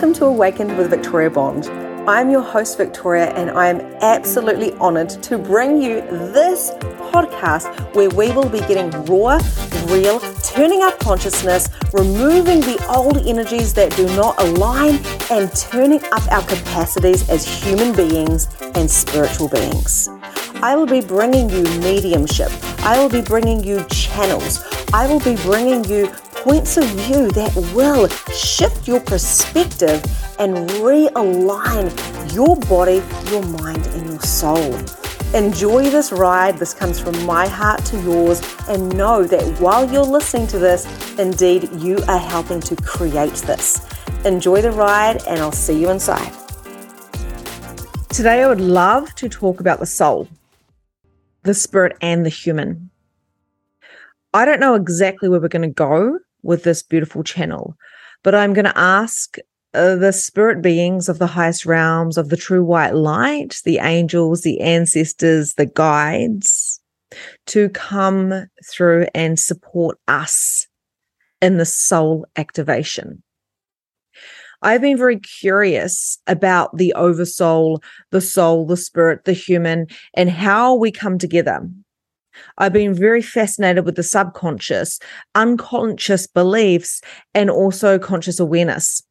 Welcome to Awakened with Victoria Bond. I'm your host, Victoria, and I am absolutely honored to bring you this podcast where we will be getting raw, real, turning up consciousness, removing the old energies that do not align, and turning up our capacities as human beings and spiritual beings. I will be bringing you mediumship. I will be bringing you channels. I will be bringing you points of view that will shift your perspective and realign your body, your mind, and your soul. Enjoy this ride. This comes from my heart to yours. And know that while you're listening to this, indeed, you are helping to create this. Enjoy the ride, and I'll see you inside. Today, I would love to talk about the soul, the spirit, and the human. I don't know exactly where we're going to go with this beautiful channel. But I'm going to ask uh, the spirit beings of the highest realms of the true white light, the angels, the ancestors, the guides, to come through and support us in the soul activation. I've been very curious about the oversoul, the soul, the spirit, the human, and how we come together. I've been very fascinated with the subconscious, unconscious beliefs, and also conscious awareness.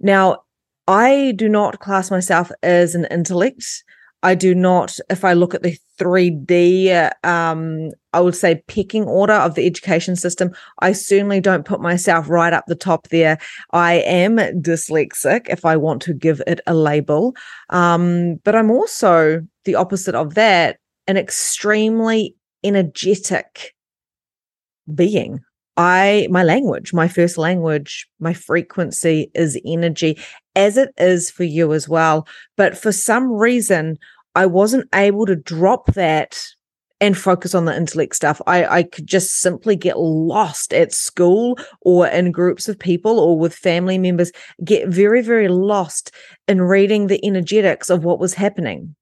Now, I do not class myself as an intellect. I do not, if I look at the 3D, um, I would say pecking order of the education system, I certainly don't put myself right up the top there. I am dyslexic if I want to give it a label. Um, but I'm also the opposite of that, an extremely energetic being. I, my language, my first language, my frequency is energy, as it is for you as well. But for some reason, I wasn't able to drop that and focus on the intellect stuff. I, I could just simply get lost at school or in groups of people or with family members, get very, very lost in reading the energetics of what was happening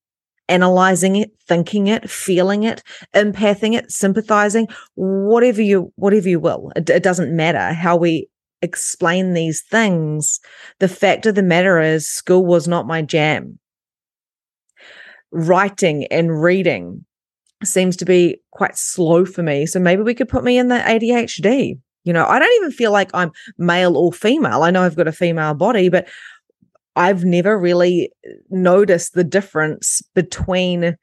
analyzing it, thinking it, feeling it, empathing it, sympathizing, whatever you whatever you will. It, it doesn't matter how we explain these things. The fact of the matter is school was not my jam. Writing and reading seems to be quite slow for me. So maybe we could put me in the ADHD. You know, I don't even feel like I'm male or female. I know I've got a female body, but I've never really noticed the difference between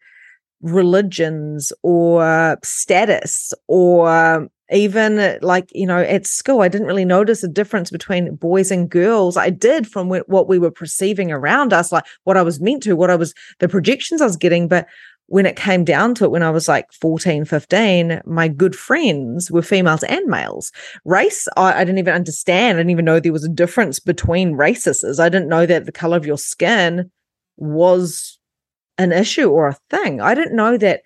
religions or status or even like you know at school i didn't really notice a difference between boys and girls. I did from what we were perceiving around us like what i was meant to what i was the projections i was getting but when it came down to it, when I was like 14, 15, my good friends were females and males. Race, I, I, didn't even understand. I didn't even know there was a difference between races. I didn't know that the color of your skin was an issue or a thing. I didn't know that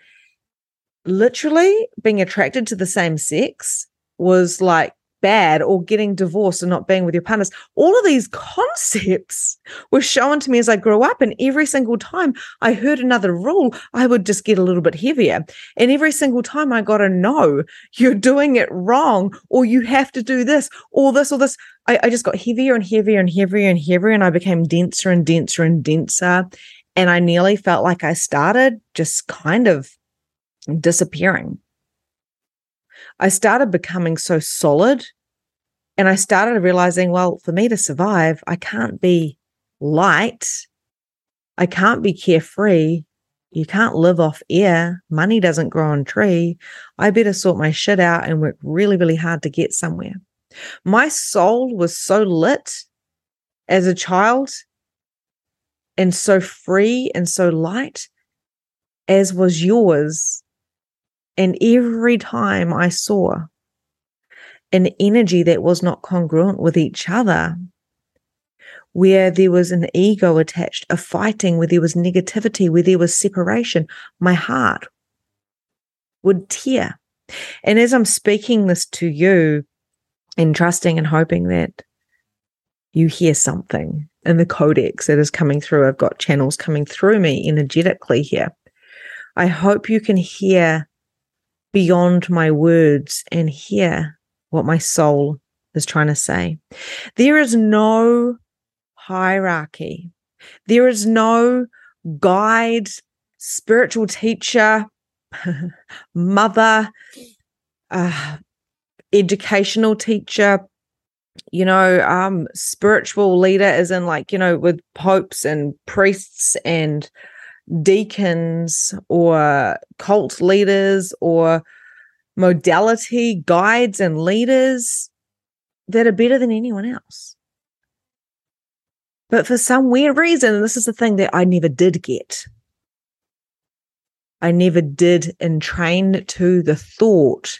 literally being attracted to the same sex was like bad or getting divorced and not being with your partners. All of these concepts were shown to me as I grew up. And every single time I heard another rule, I would just get a little bit heavier. And every single time I got a no, you're doing it wrong, or you have to do this, or this, or this. I, I just got heavier and heavier and heavier and heavier. And I became denser and denser and denser. And I nearly felt like I started just kind of disappearing. I started becoming so solid and I started realizing, well, for me to survive, I can't be light. I can't be carefree. You can't live off air. Money doesn't grow on tree. I better sort my shit out and work really, really hard to get somewhere. My soul was so lit as a child and so free and so light as was yours and every time I saw an energy that was not congruent with each other, where there was an ego attached, a fighting, where there was negativity, where there was separation, my heart would tear. And as I'm speaking this to you and trusting and hoping that you hear something in the codex that is coming through, I've got channels coming through me energetically here. I hope you can hear beyond my words and hear what my soul is trying to say. There is no hierarchy. There is no guide, spiritual teacher, mother, uh, educational teacher, you know, um, spiritual leader, as in like, you know, with popes and priests and deacons or cult leaders or modality guides and leaders that are better than anyone else. But for some weird reason, this is the thing that I never did get, I never did entrain to the thought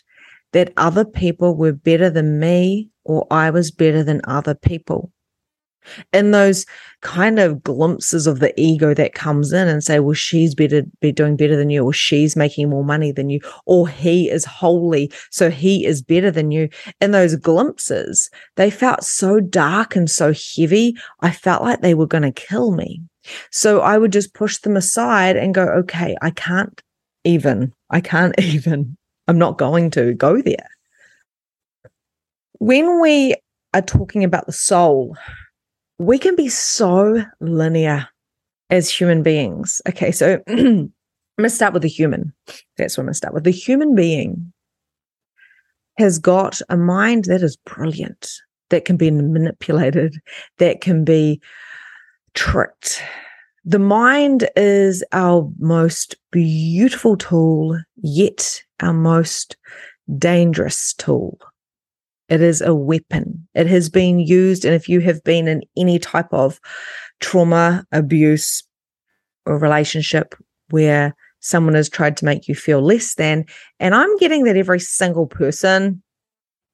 that other people were better than me or I was better than other people. In those kind of glimpses of the ego that comes in and say, well, she's better, be doing better than you, or she's making more money than you, or he is holy, so he is better than you. and those glimpses, they felt so dark and so heavy. I felt like they were going to kill me. So I would just push them aside and go, okay, I can't even, I can't even, I'm not going to go there when we are talking about the soul, we can be so linear as human beings. Okay, so I'm going to start with the human. That's what I'm going to start with. The human being has got a mind that is brilliant, that can be manipulated, that can be tricked. The mind is our most beautiful tool, yet our most dangerous tool. It is a weapon. It has been used. And if you have been in any type of trauma, abuse, or relationship where someone has tried to make you feel less than, and I'm getting that every single person,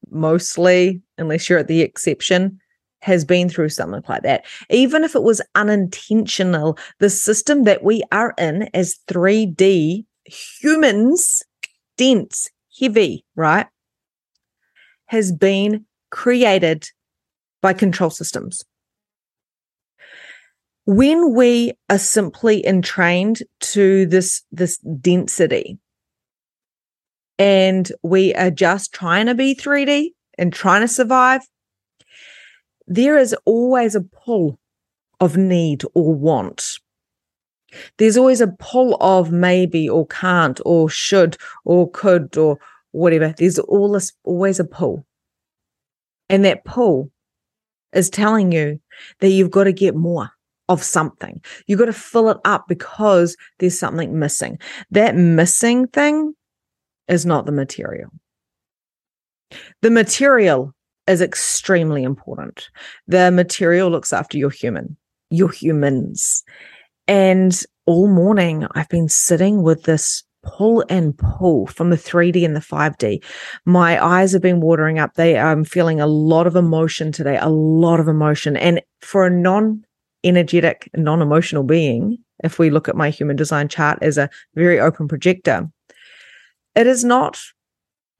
mostly, unless you're at the exception, has been through something like that. Even if it was unintentional, the system that we are in as 3D humans, dense, heavy, right? Has been created by control systems. When we are simply entrained to this, this density and we are just trying to be 3D and trying to survive, there is always a pull of need or want. There's always a pull of maybe or can't or should or could or whatever. There's this, always a pull. And that pull is telling you that you've got to get more of something. You've got to fill it up because there's something missing. That missing thing is not the material. The material is extremely important. The material looks after your human, your humans. And all morning, I've been sitting with this pull and pull from the 3D and the 5D. My eyes have been watering up. They I'm feeling a lot of emotion today, a lot of emotion. And for a non-energetic, non-emotional being, if we look at my human design chart as a very open projector, it is not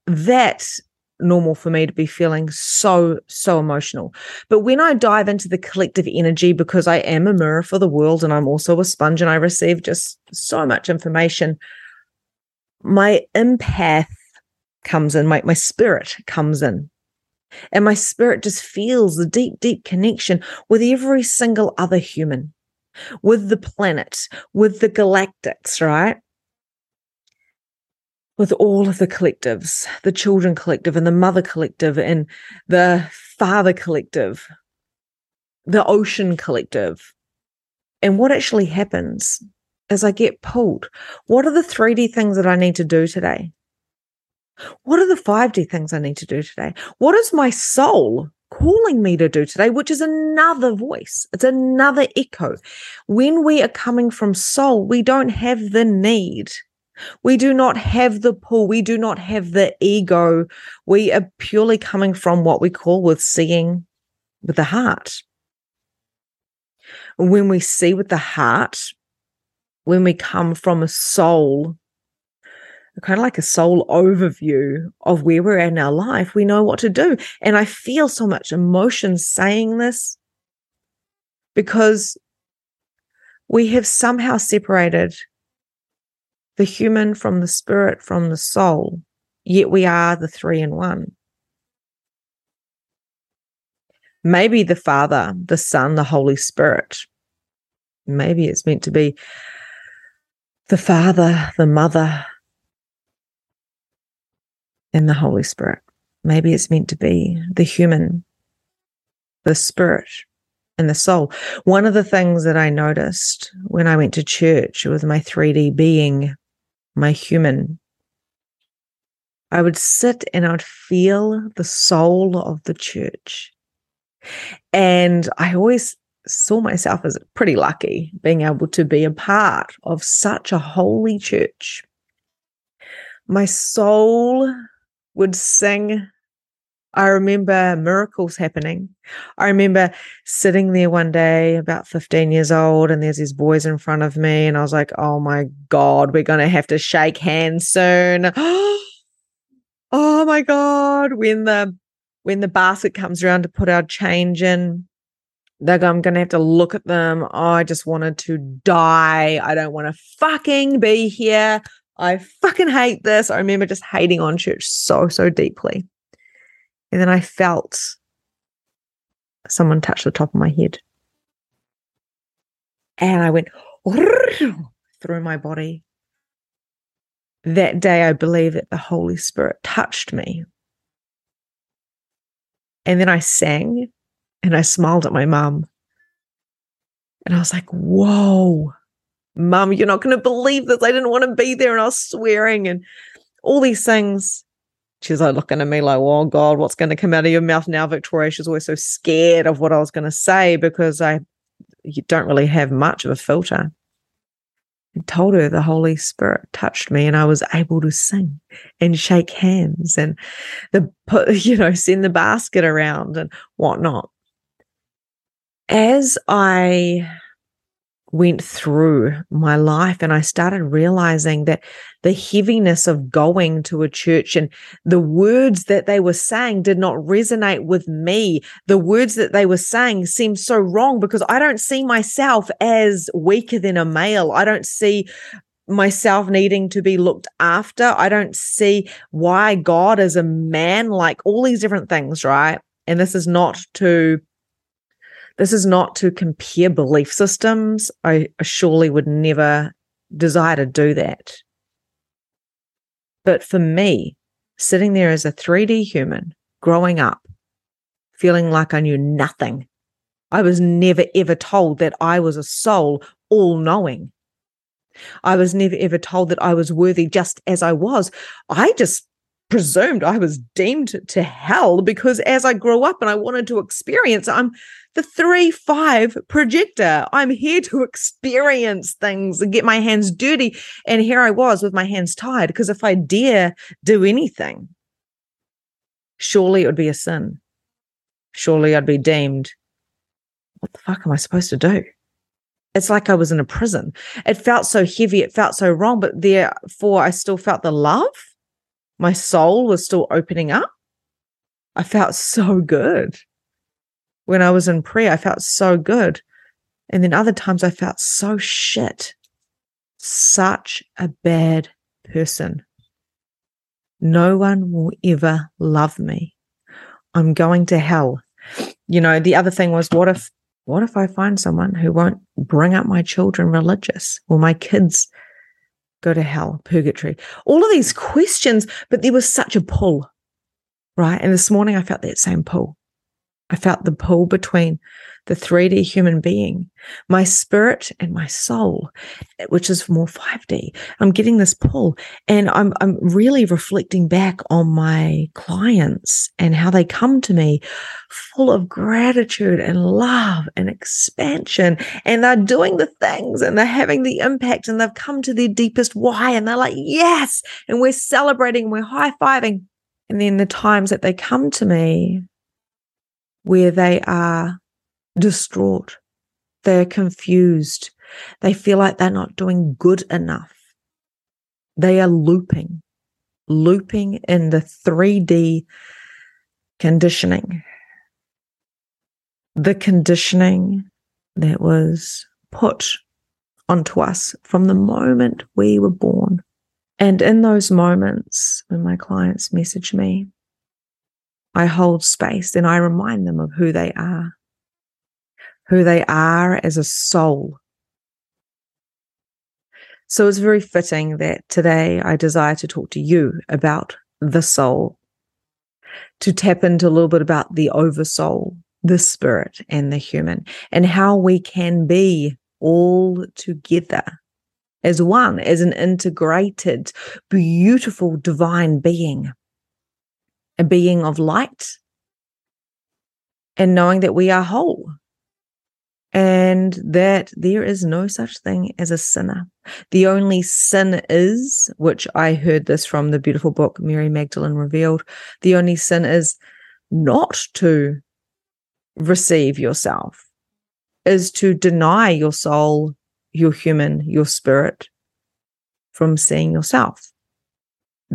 that normal for me to be feeling so so emotional but when i dive into the collective energy because i am a mirror for the world and i'm also a sponge and i receive just so much information my empath comes in, my, my spirit comes in. And my spirit just feels the deep, deep connection with every single other human, with the planet, with the galactics, right? With all of the collectives, the children collective and the mother collective and the father collective, the ocean collective. And what actually happens as I get pulled? What are the 3D things that I need to do today? What are the 5D things I need to do today? What is my soul calling me to do today? Which is another voice, it's another echo. When we are coming from soul, we don't have the need. We do not have the pull. We do not have the ego. We are purely coming from what we call with seeing with the heart. When we see with the heart, when we come from a soul, kind of like a soul overview of where we're at in our life, we know what to do. And I feel so much emotion saying this because we have somehow separated the human from the spirit from the soul, yet we are the three in one. Maybe the Father, the Son, the Holy Spirit. Maybe it's meant to be the Father, the Mother, and the Holy Spirit. Maybe it's meant to be the human, the spirit, and the soul. One of the things that I noticed when I went to church with my 3D being, my human, I would sit and I'd feel the soul of the church. And I always saw myself as pretty lucky being able to be a part of such a holy church. My soul would sing. I remember miracles happening. I remember sitting there one day, about 15 years old, and there's these boys in front of me, and I was like, oh my God, we're going to have to shake hands soon. oh my God. When the when the basket comes around to put our change in, they're I'm to have to look at them. Oh, I just wanted to die. I don't want to fucking be here. I fucking hate this. I remember just hating on church so, so deeply. And then I felt someone touch the top of my head. And I went through my body. That day, I believe that the Holy Spirit touched me. And then I sang and I smiled at my mum. And I was like, whoa, Mum, you're not going to believe this. I didn't want to be there. And I was swearing and all these things. She's like looking at me like, oh God, what's going to come out of your mouth now, Victoria? She's always so scared of what I was going to say because I you don't really have much of a filter. I told her the Holy Spirit touched me and I was able to sing and shake hands and the you know, send the basket around and whatnot. As I went through my life and I started realizing that the heaviness of going to a church and the words that they were saying did not resonate with me. The words that they were saying seemed so wrong because I don't see myself as weaker than a male. I don't see myself needing to be looked after. I don't see why God is a man, like all these different things, right? And this is not to this is not to compare belief systems. I surely would never desire to do that. But for me, sitting there as a 3D human, growing up, feeling like I knew nothing, I was never ever told that I was a soul all knowing. I was never ever told that I was worthy just as I was. I just presumed I was deemed to hell because as I grew up and I wanted to experience, I'm the 3 5 projector. I'm here to experience things and get my hands dirty. And here I was with my hands tied because if I dare do anything, surely it would be a sin. Surely I'd be deemed, what the fuck am I supposed to do? It's like I was in a prison. It felt so heavy. It felt so wrong, but therefore I still felt the love. My soul was still opening up. I felt so good when I was in prayer, I felt so good. And then other times I felt so shit. Such a bad person. No one will ever love me. I'm going to hell. You know, the other thing was what if what if I find someone who won't bring up my children religious? Will my kids go to hell, purgatory? All of these questions, but there was such a pull, right? And this morning I felt that same pull. I felt the pull between the 3D human being, my spirit and my soul, eh, which is more 5D. I'm getting this pull and I'm, I'm really reflecting back on my clients and how they come to me full of gratitude and love and expansion. And they're doing the things and they're having the impact and they've come to their deepest why. And they're like, yes. And we're celebrating, we're high fiving. And then the times that they come to me, where they are distraught, they're confused, they feel like they're not doing good enough. They are looping, looping in the 3D conditioning. The conditioning that was put onto us from the moment we were born. And in those moments when my clients message me, I hold space and I remind them of who they are, who they are as a soul. So it's very fitting that today I desire to talk to you about the soul, to tap into a little bit about the oversoul, the spirit, and the human, and how we can be all together as one, as an integrated, beautiful, divine being, a being of light, and knowing that we are whole and that there is no such thing as a sinner. The only sin is, which I heard this from the beautiful book Mary Magdalene Revealed, the only sin is not to receive yourself, is to deny your soul, your human, your spirit from seeing yourself.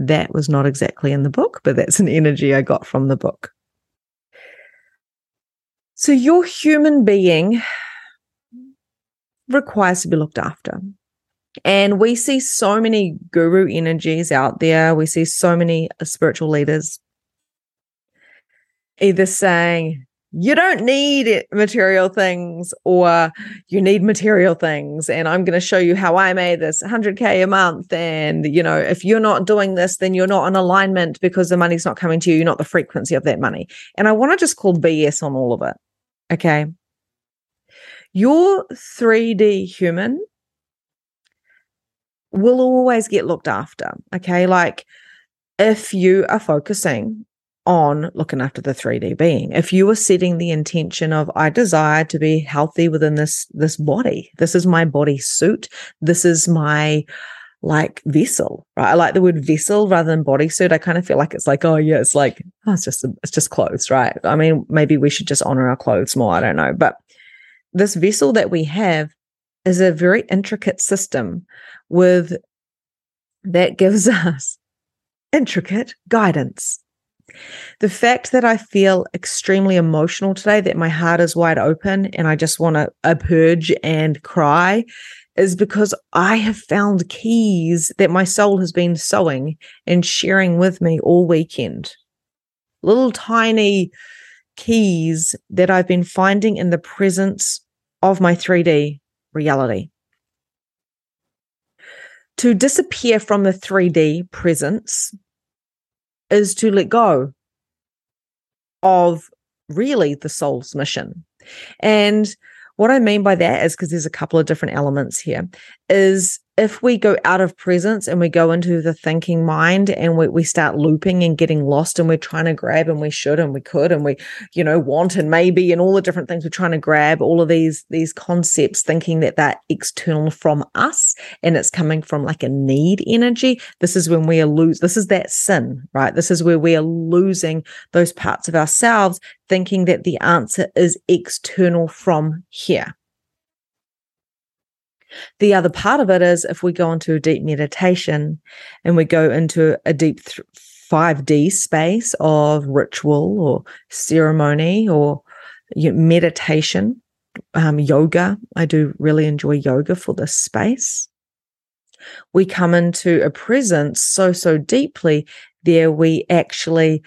That was not exactly in the book, but that's an energy I got from the book. So, your human being requires to be looked after. And we see so many guru energies out there. We see so many spiritual leaders either saying, you don't need material things or you need material things and i'm going to show you how i made this 100k a month and you know if you're not doing this then you're not in alignment because the money's not coming to you you're not the frequency of that money and i want to just call bs on all of it okay your 3D human will always get looked after. Okay. Like if you are focusing on looking after the 3D being, if you are setting the intention of, I desire to be healthy within this, this body, this is my body suit, this is my like vessel, right? I like the word vessel rather than bodysuit. I kind of feel like it's like, oh yeah, it's like, oh, it's just, it's just clothes, right? I mean, maybe we should just honor our clothes more. I don't know. But this vessel that we have is a very intricate system with that gives us intricate guidance. The fact that I feel extremely emotional today, that my heart is wide open and I just want to purge and cry, is because I have found keys that my soul has been sewing and sharing with me all weekend. Little tiny keys that I've been finding in the presence of my 3D reality. To disappear from the 3D presence is to let go of really the soul's mission. And what I mean by that is because there's a couple of different elements here, is if we go out of presence and we go into the thinking mind and we, we start looping and getting lost and we're trying to grab and we should and we could and we you know want and maybe and all the different things we're trying to grab all of these these concepts thinking that they're external from us and it's coming from like a need energy. This is when we are lose this is that sin right? This is where we are losing those parts of ourselves thinking that the answer is external from here the other part of it is if we go into a deep meditation and we go into a deep th- 5D space of ritual or ceremony or you know, meditation, um, yoga. I do really enjoy yoga for this space. We come into a presence so, so deeply there, we actually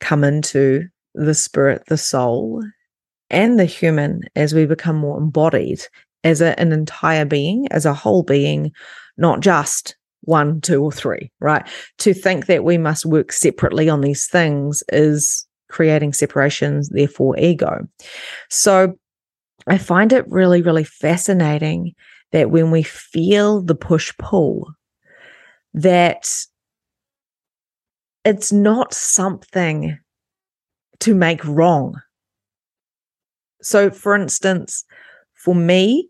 come into the spirit, the soul, and the human as we become more embodied as a, an entire being, as a whole being, not just one, two, or three, right? To think that we must work separately on these things is creating separations, therefore ego. So I find it really, really fascinating that when we feel the push pull, that it's not something to make wrong. So, for instance, for me,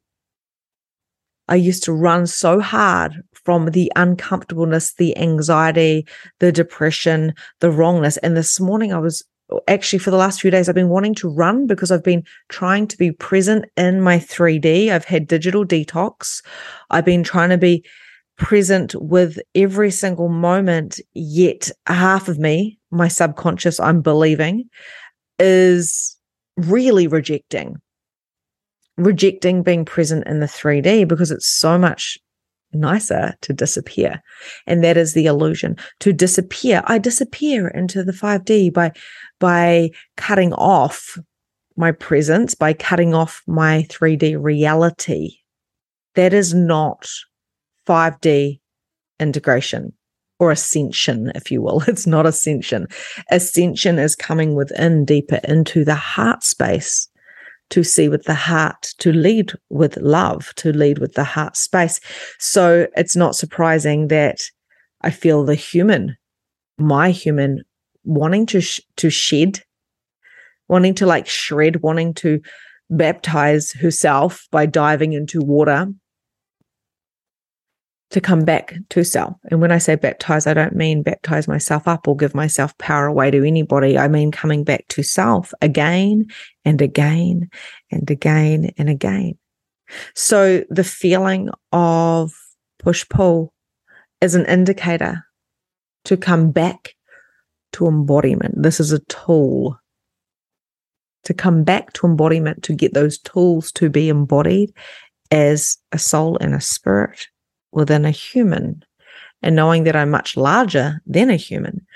I used to run so hard from the uncomfortableness, the anxiety, the depression, the wrongness. And this morning, I was actually for the last few days, I've been wanting to run because I've been trying to be present in my 3D. I've had digital detox. I've been trying to be present with every single moment, yet half of me, my subconscious, I'm believing, is really rejecting rejecting being present in the 3D because it's so much nicer to disappear. And that is the illusion. To disappear, I disappear into the 5D by by cutting off my presence, by cutting off my 3D reality. That is not 5D integration or ascension, if you will. It's not ascension. Ascension is coming within deeper into the heart space to see with the heart, to lead with love, to lead with the heart space. So it's not surprising that I feel the human, my human, wanting to sh- to shed, wanting to like shred, wanting to baptize herself by diving into water to come back to self. And when I say baptize, I don't mean baptize myself up or give myself power away to anybody. I mean coming back to self again and again and again and again. So the feeling of push pull is an indicator to come back to embodiment. This is a tool to come back to embodiment, to get those tools to be embodied as a soul and a spirit within a human and knowing that I'm much larger than a human.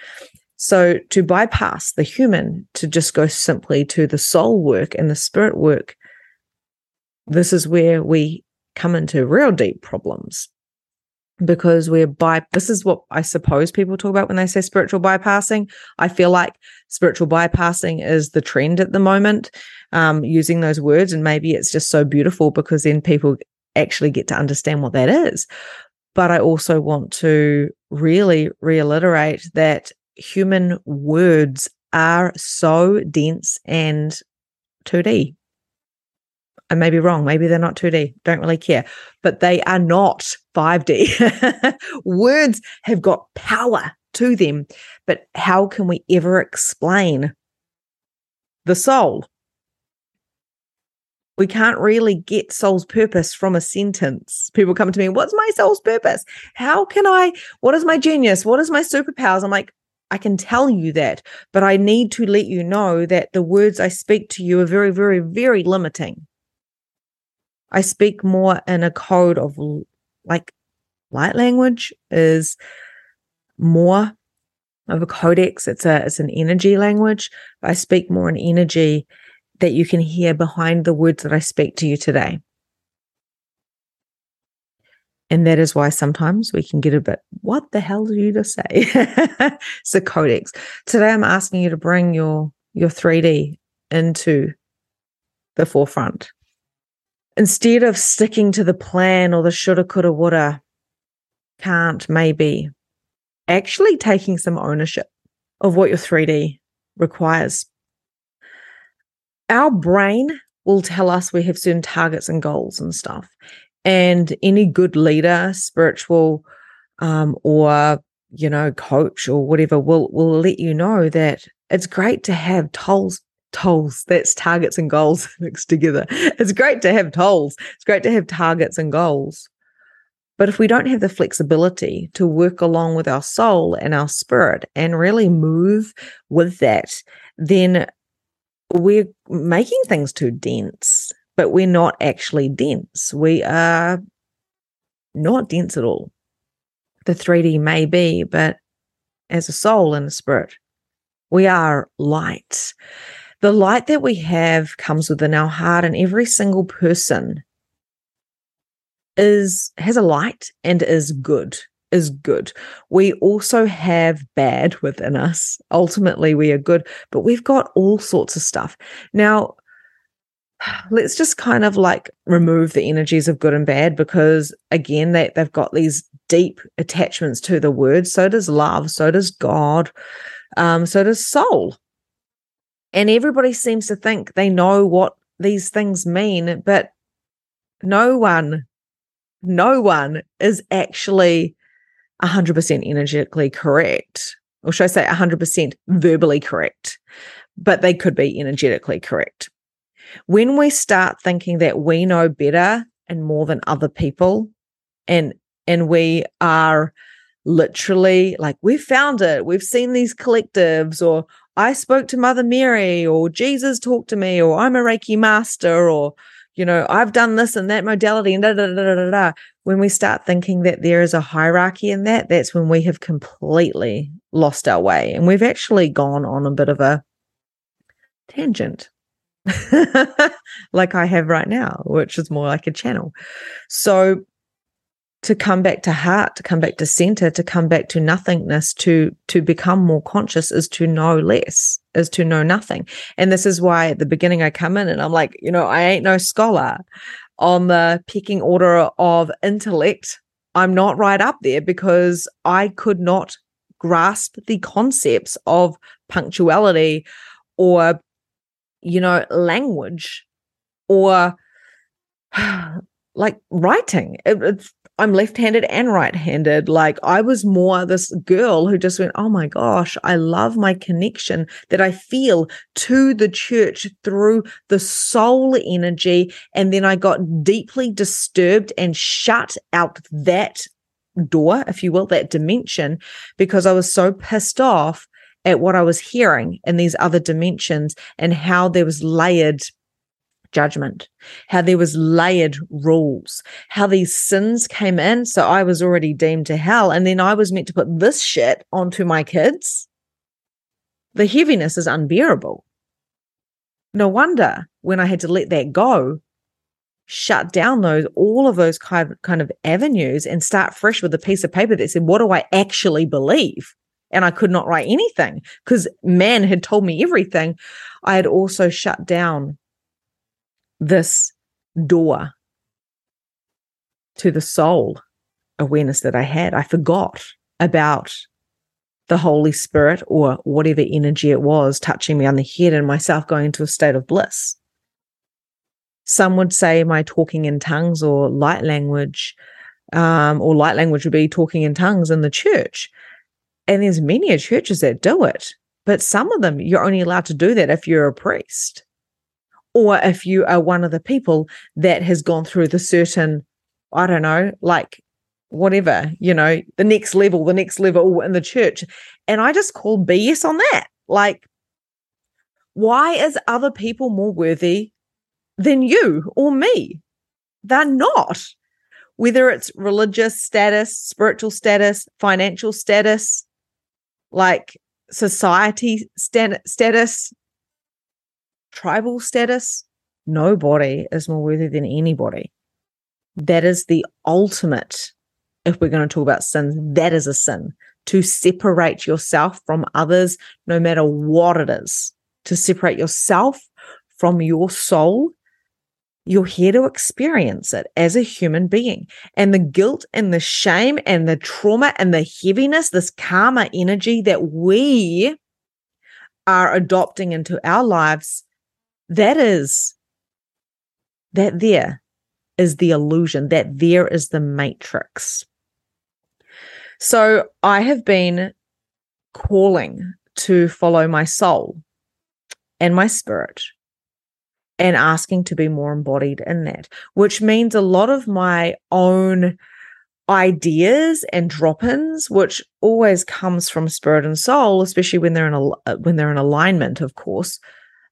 So to bypass the human, to just go simply to the soul work and the spirit work, this is where we come into real deep problems because we're by this is what I suppose people talk about when they say spiritual bypassing. I feel like spiritual bypassing is the trend at the moment, um, using those words, and maybe it's just so beautiful because then people actually get to understand what that is. But I also want to really reiterate that human words are so dense and 2D. I may be wrong. Maybe they're not 2D. Don't really care. But they are not 5D. words have got power to them. But how can we ever explain the soul? We can't really get soul's purpose from a sentence. People come to me, What's my soul's purpose? How can I? What is my genius? What is my superpowers? I'm like, I can tell you that, but I need to let you know that the words I speak to you are very, very, very limiting. I speak more in a code of like light language is more of a codex. It's a it's an energy language. I speak more in energy that you can hear behind the words that I speak to you today. And that is why sometimes we can get a bit, what the hell did you just say? it's a codex. Today I'm asking you to bring your your 3D into the forefront. Instead of sticking to the plan or the shoulda, coulda, woulda, can't, maybe, actually taking some ownership of what your 3D requires our brain will tell us we have certain targets and goals and stuff. And any good leader, spiritual, um, or you know, coach or whatever will will let you know that it's great to have tolls tolls that's targets and goals mixed together. It's great to have tolls. It's great to have targets and goals. But if we don't have the flexibility to work along with our soul and our spirit and really move with that then we're making things too dense, but we're not actually dense. We are not dense at all. The 3D may be, but as a soul and a spirit, we are light. The light that we have comes within our heart, and every single person is has a light and is good is good. We also have bad within us. Ultimately, we are good, but we've got all sorts of stuff. Now, let's just kind of like remove the energies of good and bad because again they, they've got these deep attachments to the word so does love so does god um, so does soul and everybody seems to think they know what these things mean but no one no one is actually 100% energetically correct, or should I say 100% verbally correct, but they could be energetically correct. When we start thinking that we know better and more than other people, and and we are literally like we've found it, we've seen these collectives, or I spoke to Mother Mary, or Jesus talked to me, or I'm a Reiki master, or you know, I've done this and that modality and da da da da da. When we start thinking that there is a hierarchy in that, that's when we have completely lost our way. And we've actually gone on a bit of a tangent, like I have right now, which is more like a channel. So to come back to heart to come back to center to come back to nothingness to to become more conscious is to know less is to know nothing. And this is why at the beginning i come in and i'm like you know i ain't no scholar on the pecking order of intellect. I'm not right up there because i could not grasp the concepts of punctuality or you know language or like writing. It, it's I'm left handed and right handed. Like I was more this girl who just went, Oh my gosh, I love my connection that I feel to the church through the soul energy. And then I got deeply disturbed and shut out that door, if you will, that dimension, because I was so pissed off at what I was hearing in these other dimensions and how there was layered judgment, how there was layered rules, how these sins came in. So I was already deemed to hell. And then I was meant to put this shit onto my kids. The heaviness is unbearable. No wonder when I had to let that go, shut down those all of those kind of, kind of avenues and start fresh with a piece of paper that said, what do I actually believe? And I could not write anything because man had told me everything. I had also shut down this door to the soul awareness that I had. I forgot about the Holy Spirit or whatever energy it was touching me on the head and myself going into a state of bliss. Some would say my talking in tongues or light language, um, or light language would be talking in tongues in the church. And there's many churches that do it, but some of them you're only allowed to do that if you're a priest or if you are one of the people that has gone through the certain, I don't know, like whatever, you know, the next level, the next level in the church. And I just call BS on that. Like, why is other people more worthy than you or me? They're not. Whether it's religious status, spiritual status, financial status, like society stat- status, tribal status, nobody is more worthy than anybody. That is the ultimate, if we're going to talk about sins, that is a sin to separate yourself from others, no matter what it is, to separate yourself from your soul. You're here to experience it as a human being. And the guilt and the shame and the trauma and the heaviness, this karma energy that we are adopting into our lives that is that there is the illusion that there is the matrix. So i have been calling to follow my soul and my spirit and asking to be more embodied in that which means a lot of my own ideas and drop-ins which always comes from spirit and soul especially when they're in a when they're in alignment of course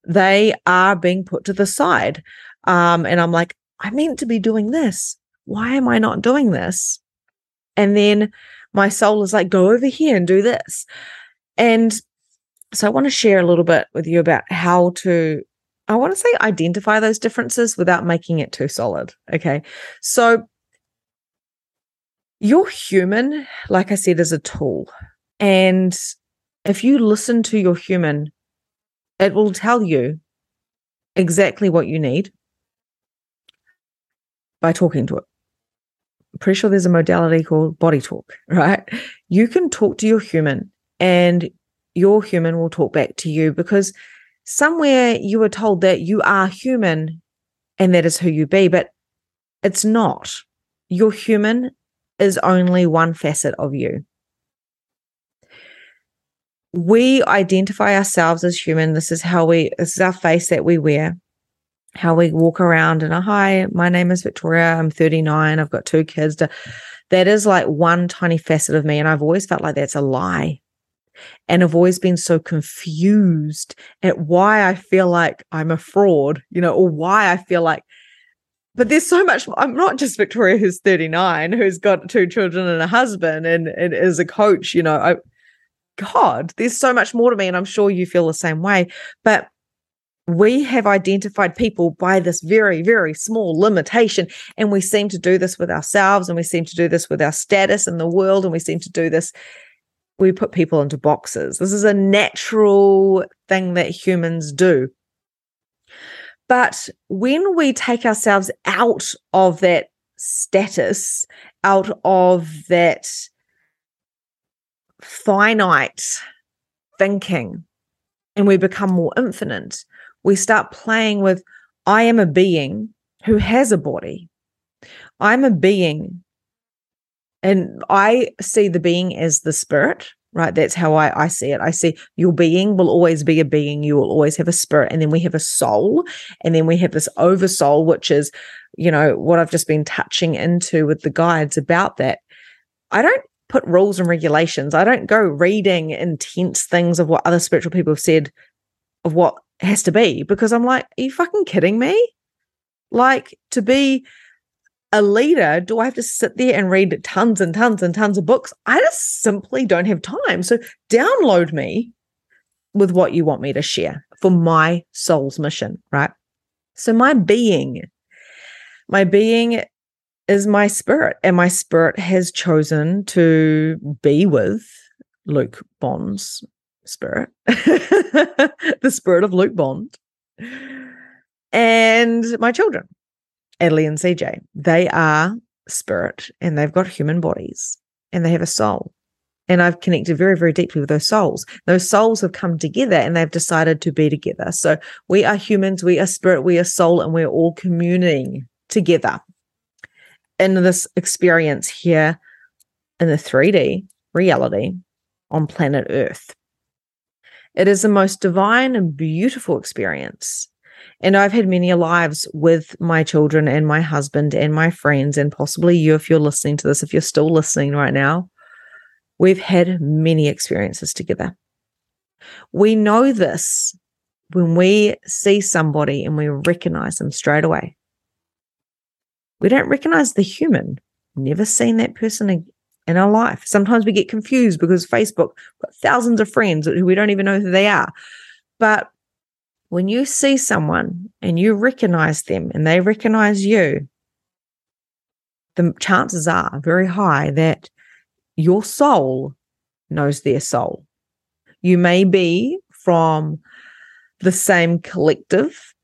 they are being put to the side. Um, and I'm like, I meant to be doing this. Why am I not doing this? And then my soul is like, go over here and do this. And so I want to share a little bit with you about how to, I want to say identify those differences without making it too solid. Okay. So you're human, like I said, is a tool. And if you listen to your human it will tell you exactly what you need by talking to it. I'm pretty sure there's a modality called body talk, right? You can talk to your human and your human will talk back to you because somewhere you were told that you are human and that is who you be, but it's not. Your human is only one facet of you we identify ourselves as human. This is how we, this is our face that we wear, how we walk around and, a hi, my name is Victoria. I'm 39. I've got two kids. That is like one tiny facet of me. And I've always felt like that's a lie. And I've always been so confused at why I feel like I'm a fraud, you know, or why I feel like but there's so much. I'm not just Victoria, who's 39, who's got two children and a husband, and, and is a coach. You know, I, God, there's so much more to me, and I'm sure you feel the same way. But we have identified people by this very, very small limitation. And we seem to do this with ourselves, and we seem to do this with our status in the world, and we seem to do this. We put people into boxes. This is a natural thing that humans do. But when we take ourselves out of that status, out of that finite thinking, and we become more infinite, we start playing with I am a being who has a body. I'm a being. And I see the being as the spirit, right? That's how I, I see it. I see your being will always be a being. You will always have a spirit. And then we have a soul. And then we have this oversoul, which is, you know, what I've just been touching into with the guides about that. I don't put rules and regulations. I don't go reading intense things of what other spiritual people have said of what has to be because I'm like, are you fucking kidding me? Like to be a leader, do I have to sit there and read tons and tons and tons of books? I just simply don't have time. So download me with what you want me to share for my soul's mission, right? So my being, my being is my spirit, and my spirit has chosen to be with Luke Bond's spirit, the spirit of Luke Bond, and my children, Adelie and CJ. They are spirit and they've got human bodies and they have a soul. And I've connected very, very deeply with those souls. Those souls have come together and they've decided to be together. So we are humans, we are spirit, we are soul, and we're all communing together in this experience here in the 3D reality on planet Earth. It is the most divine and beautiful experience. And I've had many lives with my children and my husband and my friends, and possibly you, if you're listening to this, if you're still listening right now, we've had many experiences together. We know this when we see somebody and we recognize them straight away. We don't recognize the human, never seen that person in our life. Sometimes we get confused because Facebook got thousands of friends who we don't even know who they are. But when you see someone and you recognize them and they recognize you, the chances are very high that your soul knows their soul. You may be from the same collective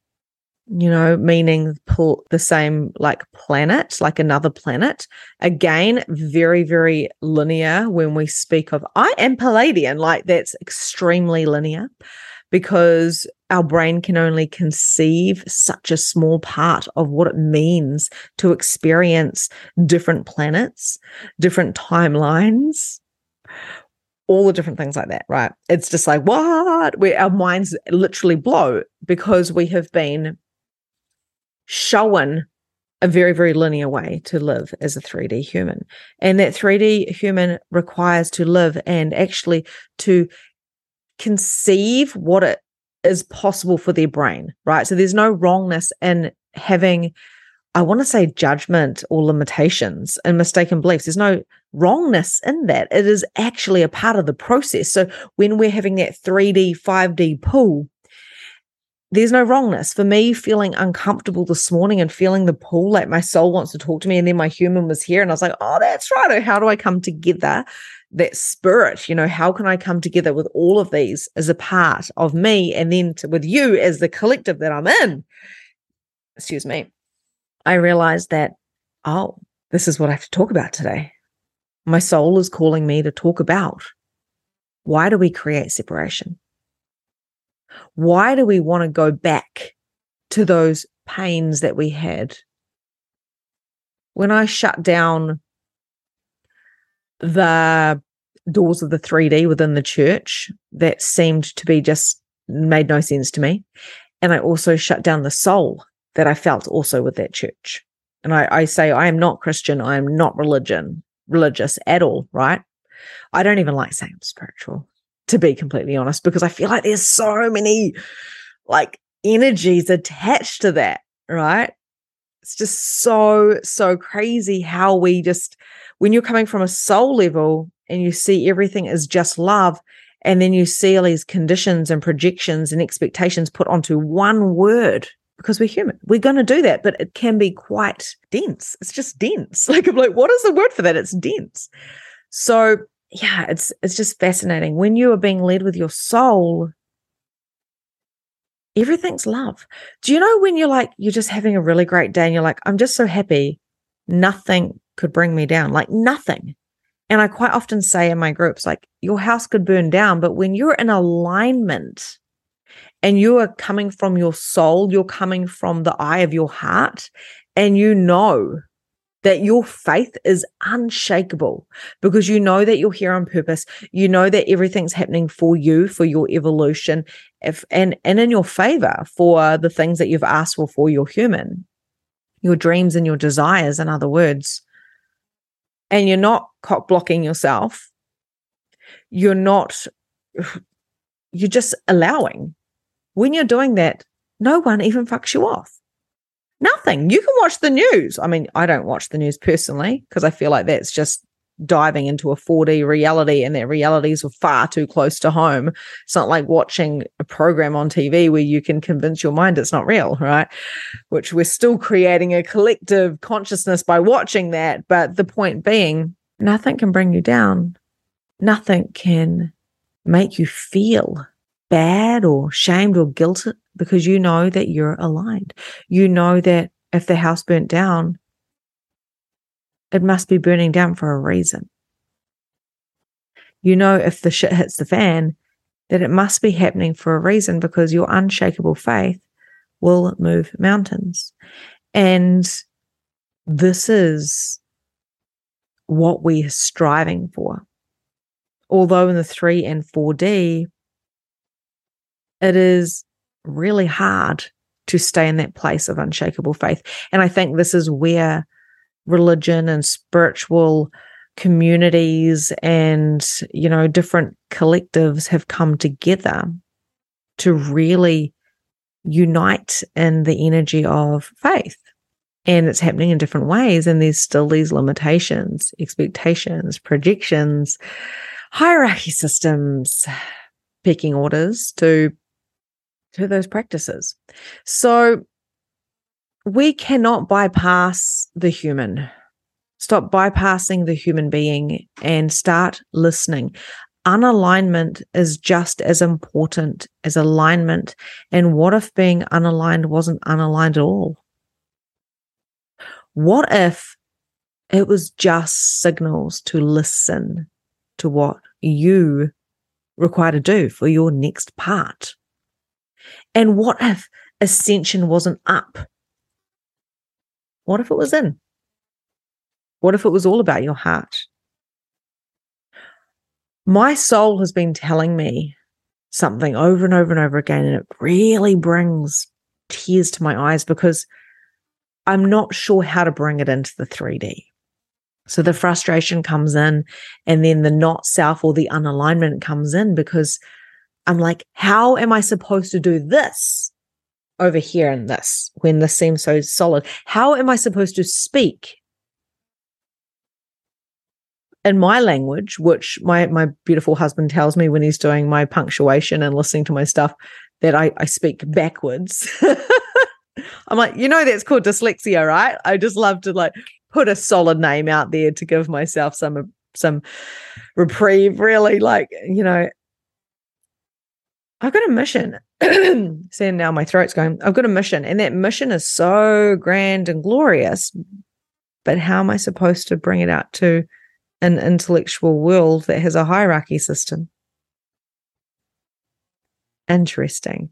you know, meaning pull the same like planet, like another planet. Again, very, very linear when we speak of I am Pleiadian, like that's extremely linear because our brain can only conceive such a small part of what it means to experience different planets, different timelines, all the different things like that, right? It's just like, what? Where our minds literally blow because we have been shown a very, very linear way to live as a 3D human. And that 3D human requires to live and actually to conceive what it is possible for their brain, right? So there's no wrongness in having, I want to say, judgment or limitations and mistaken beliefs. There's no wrongness in that. It is actually a part of the process. So when we're having that 3D, 5D pull, there's no wrongness. For me feeling uncomfortable this morning and feeling the pull like my soul wants to talk to me and then my human was here and i was like oh that's right. Oh, how do i come together? That spirit you know how can i come together with all of these as a part of me and then to, with you as the collective that i'm in? Excuse me. I realized that oh this is what i have to talk about today. My soul is calling me to talk about why do we create separation why do we want to go back to those pains that we had? When I shut down the doors of the 3D within the church, that seemed to be just made no sense to me. And I also shut down the soul that I felt also with that church. And I, I say, I am not Christian. I am not religion, religious at all, right? I don't even like saying I'm spiritual to be completely honest, because I feel like there's so many like energies attached to that, right? it's just so, so crazy how we just, when you're coming from a soul level and you see everything is just love, and then you see all these conditions and projections and expectations put onto one word because we're human. We're going to do that, but it can be quite dense. It's just dense. Like I'm like, what is the word for that? It's dense. So yeah, it's it's just fascinating. When you are being led with your soul, everything's love. Do you know when you're like, you're just having a really great day and you're like, I'm just so happy, nothing could bring me down, like nothing. And I quite often say in my groups, like, your house could burn down, but when you're in alignment and you are coming from your soul, you're coming from the eye of your heart, and you know that your faith is unshakable because you know that you're here on purpose. You know that everything's happening for you, for your evolution, if and and in your favor for the things that you've asked for for your human, your dreams and your desires, in other words. And you're not cock blocking yourself. You're not, you're just allowing. When you're doing that, no one even fucks you off. Nothing. You can watch the news. I mean, I don't watch the news personally because I feel like that's just diving into a 4D reality and their realities are far too close to home. It's not like watching a program on TV where you can convince your mind it's not real, right? Which we're still creating a collective consciousness by watching that. But the point being, nothing can bring you down. Nothing can make you feel bad or shamed or guilty because you know that you're aligned. You know that if the house burnt down, it must be burning down for a reason. You know, if the shit hits the fan, that it must be happening for a reason because your unshakable faith will move mountains. And this is what we're striving for. Although in the 3 and 4D, it is really hard to stay in that place of unshakable faith. And I think this is where religion and spiritual communities and, you know, different collectives have come together to really unite in the energy of faith. And it's happening in different ways. And there's still these limitations, expectations, projections, hierarchy systems, pecking orders to to those practices. So we cannot bypass the human. Stop bypassing the human being and start listening. Unalignment is just as important as alignment. And what if being unaligned wasn't unaligned at all? What if it was just signals to listen to what you require to do for your next part? And what if ascension wasn't up? What if it was in? What if it was all about your heart? My soul has been telling me something over and over and over again, and it really brings tears to my eyes because I'm not sure how to bring it into the 3D. So the frustration comes in, and then the not self or the unalignment comes in because I'm like, how am I supposed to do this over here in this when this seems so solid? How am I supposed to speak in my language, which my my beautiful husband tells me when he's doing my punctuation and listening to my stuff, that I, I speak backwards. I'm like, you know, that's called dyslexia, right? I just love to like put a solid name out there to give myself some some reprieve, really. Like, you know, I've got a mission. See, now my throat's going. I've got a mission, and that mission is so grand and glorious. But how am I supposed to bring it out to an intellectual world that has a hierarchy system? Interesting.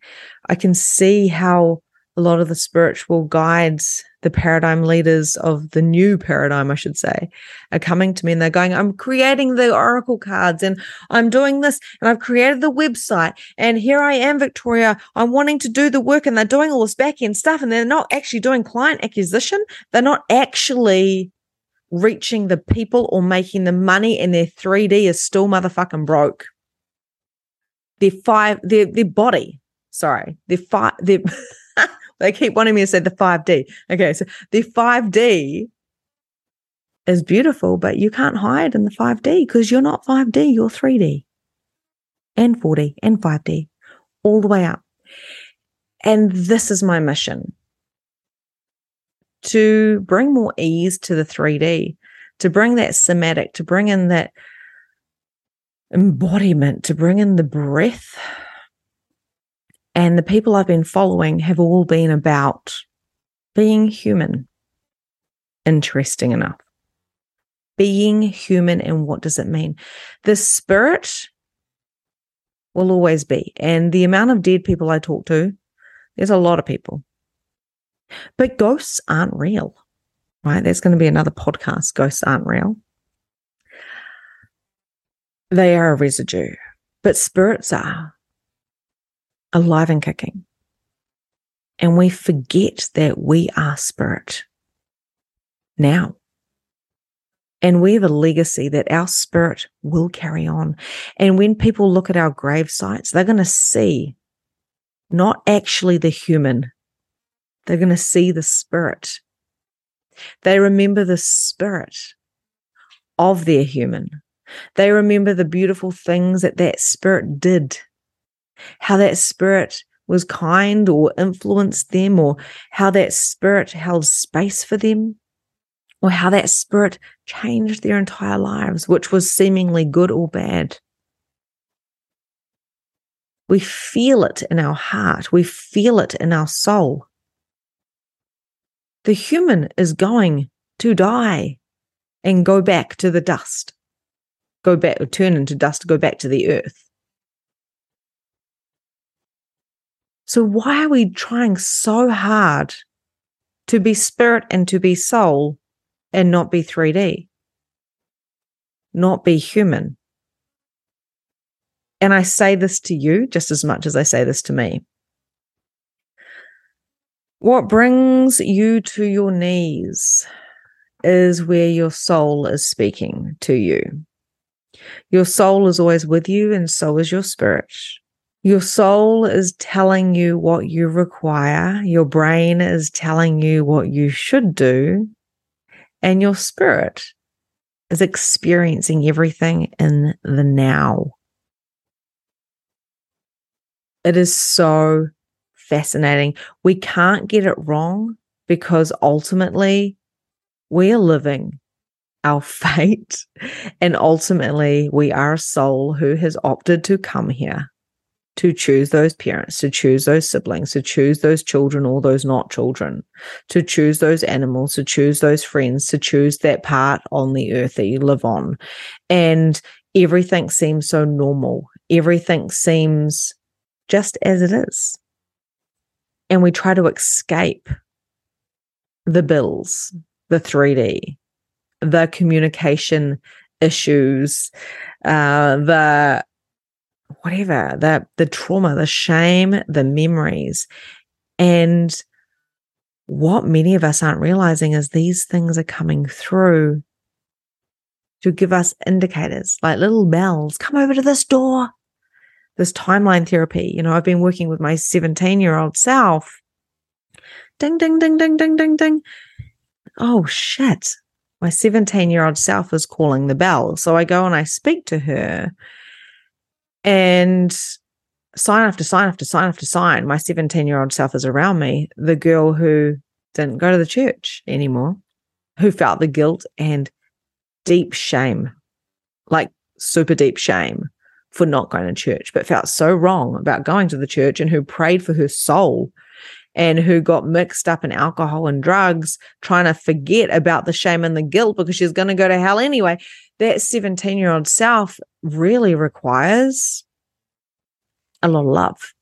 I can see how a lot of the spiritual guides, the paradigm leaders of the new paradigm, I should say, are coming to me and they're going, I'm creating the oracle cards and I'm doing this and I've created the website. And here I am, Victoria. I'm wanting to do the work and they're doing all this back end stuff and they're not actually doing client acquisition. They're not actually reaching the people or making the money and their 3D is still motherfucking broke. Their five, their, their body, sorry, their five, their They keep wanting me to say the 5D. Okay, so the 5D is beautiful, but you can't hide in the 5D because you're not 5D, you're 3D and 4D and 5D, all the way up. And this is my mission to bring more ease to the 3D, to bring that somatic, to bring in that embodiment, to bring in the breath. And the people I've been following have all been about being human. Interesting enough. Being human, and what does it mean? The spirit will always be. And the amount of dead people I talk to, there's a lot of people. But ghosts aren't real, right? There's going to be another podcast. Ghosts aren't real. They are a residue, but spirits are alive and kicking. And we forget that we are spirit now. And we have a legacy that our spirit will carry on. And when people look at our grave sites, they're going to see not actually the human, they're going to see the spirit. They remember the spirit of their human. They remember the beautiful things that that spirit did, how that spirit was kind or influenced them, or how that spirit held space for them, or how that spirit changed their entire lives, which was seemingly good or bad. We feel it in our heart, we feel it in our soul. The human is going to die and go back to the dust, go back, turn into dust, go back to the earth. So, why are we trying so hard to be spirit and to be soul and not be 3D, not be human. And I say this to you just as much as I say this to me. What brings you to your knees is where your soul is speaking to you. Your soul is always with you, and so is your spirit. Your soul is telling you what you require. Your brain is telling you what you should do and your spirit is experiencing everything in the now. It is so fascinating. We can't get it wrong because ultimately we are living our fate. And ultimately, we are a soul who has opted to come here to choose those parents, to choose those siblings, to choose those children or those not children, to choose those animals, to choose those friends, to choose that part on the earth that you live on. And everything seems so normal. Everything seems just as it is. And we try to escape the bills, the 3D, the communication issues, uh, the whatever, the the trauma, the shame, the memories. And what many of us aren't realizing is these things are coming through to give us indicators like little bells come over to this door. This timeline therapy you know i've been working with my 17 year old self. Ding ding ding ding ding ding ding. Oh shit. My 17 year old self is calling the bell. So i go and i speak to her and sign after sign after sign after sign, my 17 year old self is around me, the girl who didn't go to the church anymore, who felt the guilt and deep shame, like super deep shame for not going to church, but felt so wrong about going to the church and who prayed for her soul and who got mixed up in alcohol and drugs, trying to forget about the shame and the guilt because she's going to go to hell anyway that 17 year old self really requires a lot of love.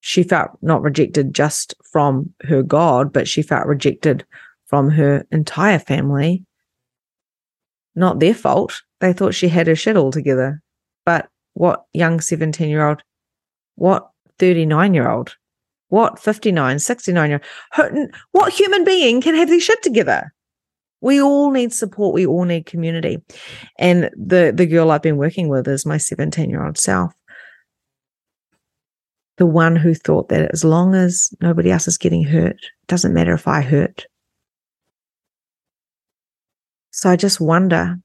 She felt not rejected just from her God, but she felt rejected from her entire family. Not their fault. They thought she had her shit all together. But what young 17 year old, what 39 year old, what 59, 69 year old, what human being can have their shit together? We all need support we all need community and the the girl i've been working with is my 17 year old self the one who thought that as long as nobody else is getting hurt, it doesn't matter if I hurt. So I just wonder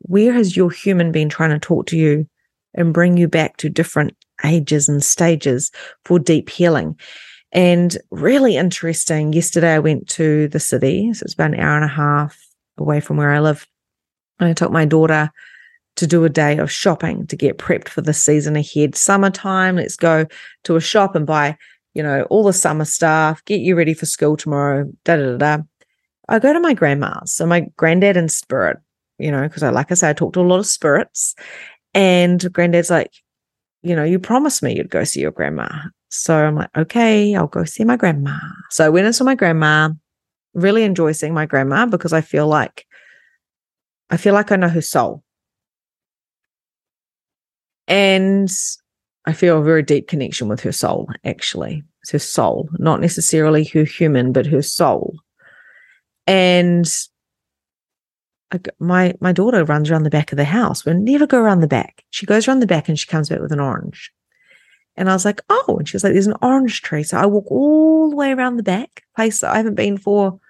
where has your human been trying to talk to you and bring you back to different ages and stages for deep healing? And really interesting, yesterday I went to the city. So it's about an hour and a half away from where I live. And I took my daughter to do a day of shopping to get prepped for the season ahead. Summertime, let's go to a shop and buy, you know, all the summer stuff, get you ready for school tomorrow, da da da. da. I go to my grandma's. So my granddad in spirit, you know, because I like I say, I talk to a lot of spirits. And granddad's like, you know, you promised me you'd go see your grandma. So I'm like, okay, I'll go see my grandma. So I went and saw my grandma, really enjoy seeing my grandma because I feel like I feel like I know her soul. And I feel a very deep connection with her soul, actually. It's her soul, not necessarily her human, but her soul. And my my daughter runs around the back of the house. We never go around the back. She goes around the back and she comes back with an orange. And I was like, oh, and she was like, there's an orange tree. So I walk all the way around the back, place that I haven't been for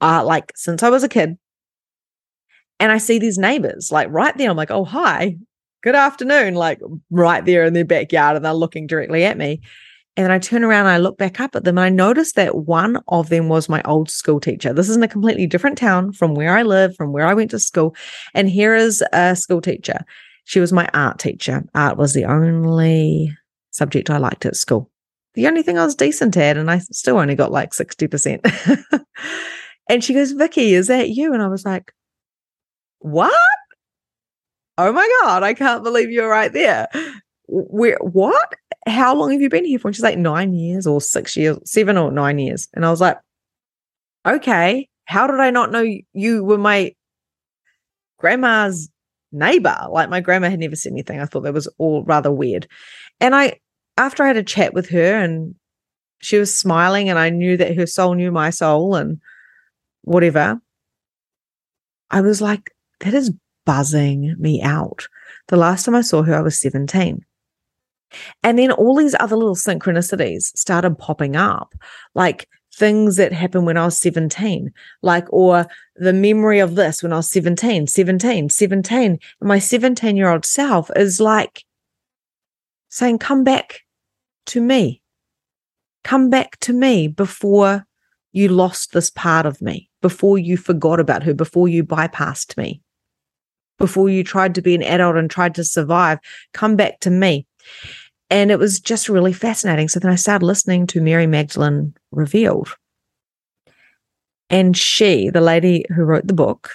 uh like since I was a kid. And I see these neighbors like right there. I'm like, oh hi, good afternoon, like right there in their backyard, and they're looking directly at me. And then I turn around and I look back up at them and I notice that one of them was my old school teacher. This is in a completely different town from where I live, from where I went to school. And here is a school teacher. She was my art teacher. Art was the only subject I liked at school. The only thing I was decent at, and I still only got like 60%. and she goes, Vicky, is that you? And I was like, What? Oh my God, I can't believe you're right there. Where what? How long have you been here for? And she's like, nine years or six years, seven or nine years. And I was like, okay, how did I not know you were my grandma's neighbor? Like my grandma had never said anything. I thought that was all rather weird. And I, after I had a chat with her and she was smiling and I knew that her soul knew my soul and whatever, I was like, that is buzzing me out. The last time I saw her, I was 17. And then all these other little synchronicities started popping up, like things that happened when I was 17, like, or the memory of this when I was 17, 17, 17. And my 17 year old self is like saying, Come back to me. Come back to me before you lost this part of me, before you forgot about her, before you bypassed me before you tried to be an adult and tried to survive. Come back to me. And it was just really fascinating. So then I started listening to Mary Magdalene Revealed. And she, the lady who wrote the book,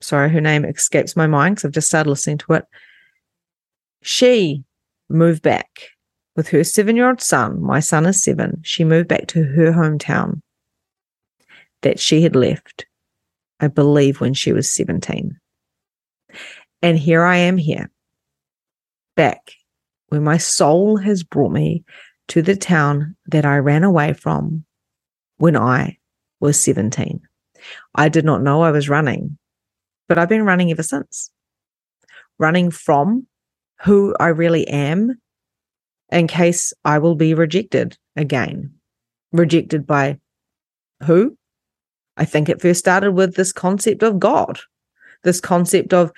sorry, her name escapes my mind because I've just started listening to it. She moved back with her seven year old son. My son is seven. She moved back to her hometown that she had left, I believe, when she was 17. And here I am here, back where my soul has brought me to the town that I ran away from when I was 17. I did not know I was running, but I've been running ever since. Running from who I really am in case I will be rejected again. Rejected by who? I think it first started with this concept of God, this concept of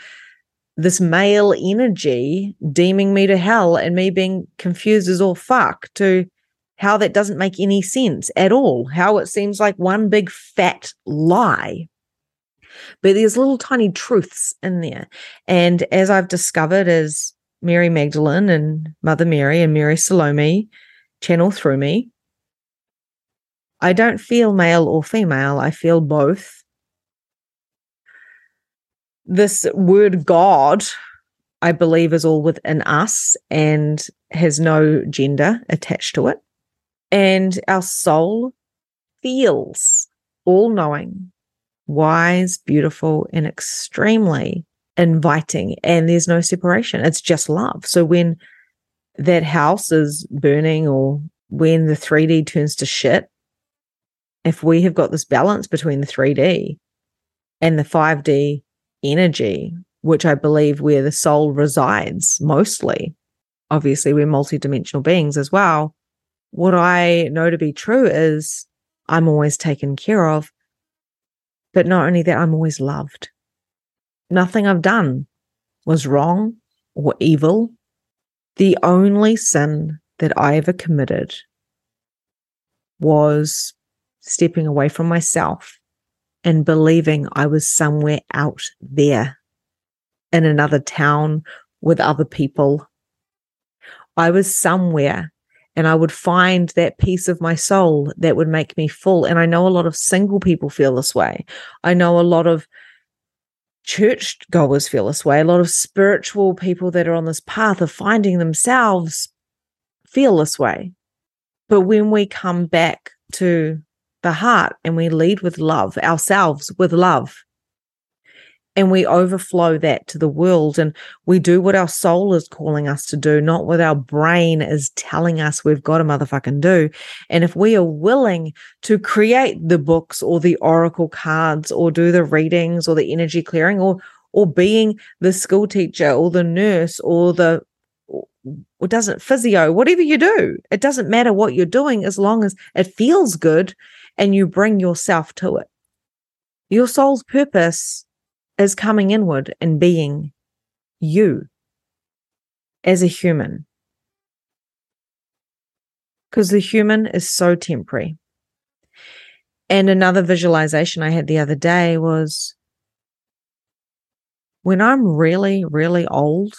this male energy deeming me to hell and me being confused as all fuck to how that doesn't make any sense at all. How it seems like one big fat lie. But there's little tiny truths in there. And as I've discovered as Mary Magdalene and Mother Mary and Mary Salome channel through me, I don't feel male or female. I feel both this word God, I believe, is all within us and has no gender attached to it. And our soul feels all knowing, wise, beautiful, and extremely inviting. And there's no separation, it's just love. So when that house is burning or when the 3D turns to shit, if we have got this balance between the 3D and the 5D energy, which I believe where the soul resides mostly. obviously we're multidimensional beings as well. What I know to be true is I'm always taken care of. But not only that, I'm always loved. Nothing I've done was wrong or evil. The only sin that I ever committed was stepping away from myself and believing I was somewhere out there in another town with other people. I was somewhere and I would find that piece of my soul that would make me full. And I know a lot of single people feel this way. I know a lot of church goers feel this way. A lot of spiritual people that are on this path of finding themselves feel this way. But when we come back to the heart and we lead with love, ourselves with love, and we overflow that to the world and we do what our soul is calling us to do, not what our brain is telling us we've got to motherfucking do. And if we are willing to create the books or the oracle cards or do the readings or the energy clearing or or being the school teacher or the nurse or the or doesn't physio, whatever you do, it doesn't matter what you're doing as long as it feels good and you bring yourself to it. Your soul's purpose is coming inward and being you as a human. Because the human is so temporary. And another visualization I had the other day was when I'm really, really old,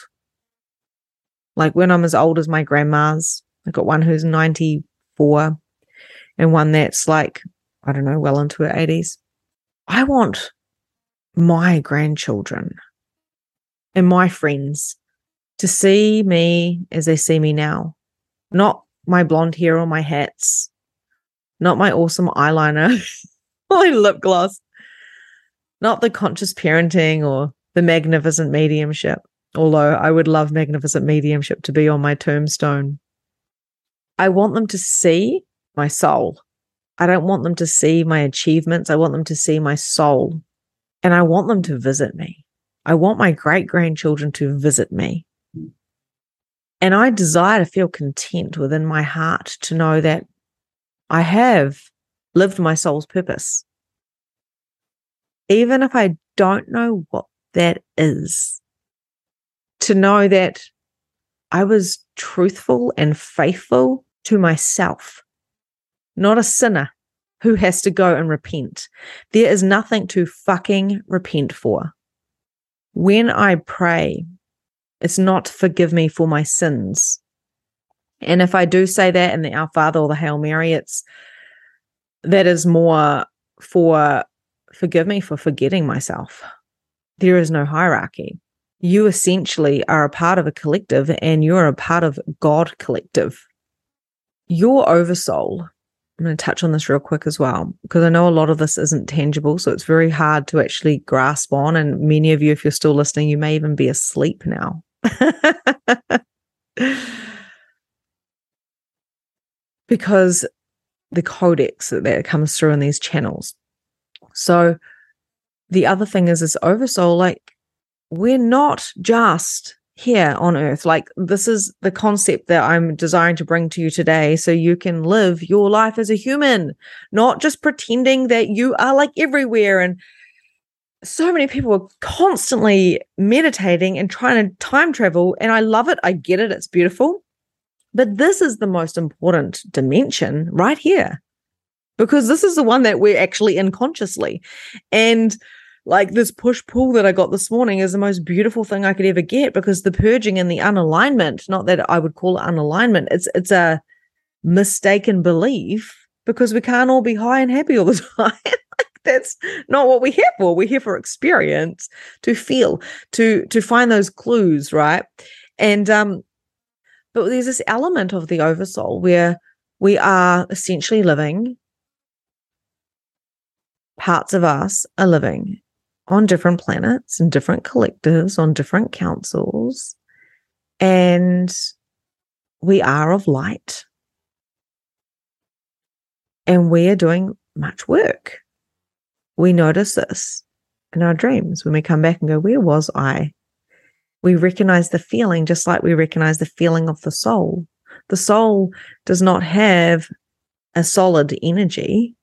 like when I'm as old as my grandma's, I've got one who's 94 and one that's like, I don't know, well into her 80s. I want my grandchildren and my friends to see me as they see me now, not my blonde hair or my hats, not my awesome eyeliner, my lip gloss, not the conscious parenting or the magnificent mediumship, although I would love magnificent mediumship to be on my tombstone. I want them to see my soul. I don't want them to see my achievements. I want them to see my soul and I want them to visit me. I want my great grandchildren to visit me. And I desire to feel content within my heart to know that I have lived my soul's purpose. Even if I don't know what that is, to know that I was truthful and faithful to myself, not a sinner who has to go and repent. There is nothing to fucking repent for. When I pray, it's not forgive me for my sins. And if I do say that in the Our Father or the Hail Mary, it's that is more for forgive me for forgetting myself. There is no hierarchy. You essentially are a part of a collective and you're a part of God collective. Your oversoul I'm going to touch on this real quick as well, because I know a lot of this isn't tangible. So it's very hard to actually grasp on. And many of you, if you're still listening, you may even be asleep now. because the codex that comes through in these channels. So the other thing is this oversoul, like we're not just here on earth. Like, this is the concept that I'm desiring to bring to you today. So you can live your life as a human, not just pretending that you are like everywhere. And so many people are constantly meditating and trying to time travel. And I love it. I get it. It's beautiful. But this is the most important dimension right here, because this is the one that we're actually in consciously. And like this push pull that I got this morning is the most beautiful thing I could ever get because the purging and the unalignment, not that I would call it unalignment, it's it's a mistaken belief because we can't all be high and happy all the time. like that's not what we're here for. We're here for experience, to feel, to to find those clues, right? And um, but there's this element of the oversoul where we are essentially living parts of us are living on different planets and different collectives, on different councils. And we are of light. And we are doing much work. We notice this in our dreams when we come back and go, Where was I? We recognize the feeling just like we recognize the feeling of the soul. The soul does not have a solid energy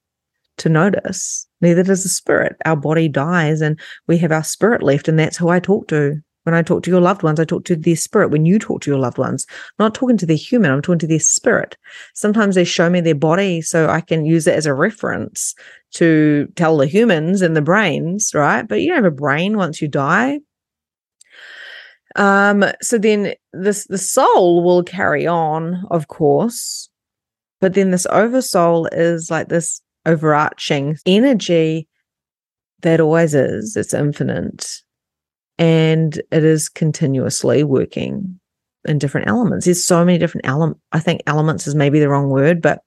to notice. Neither does the spirit. Our body dies and we have our spirit left. And that's who I talk to. When I talk to your loved ones, I talk to their spirit. When you talk to your loved ones, I'm not talking to their human, I'm talking to their spirit. Sometimes they show me their body so I can use it as a reference to tell the humans and the brains, right? But you don't have a brain once you die. Um, so then this the soul will carry on, of course, but then this oversoul is like this overarching energy that always is. It's infinite and it is continuously working in different elements. There's so many different elements. I think elements is maybe the wrong word, but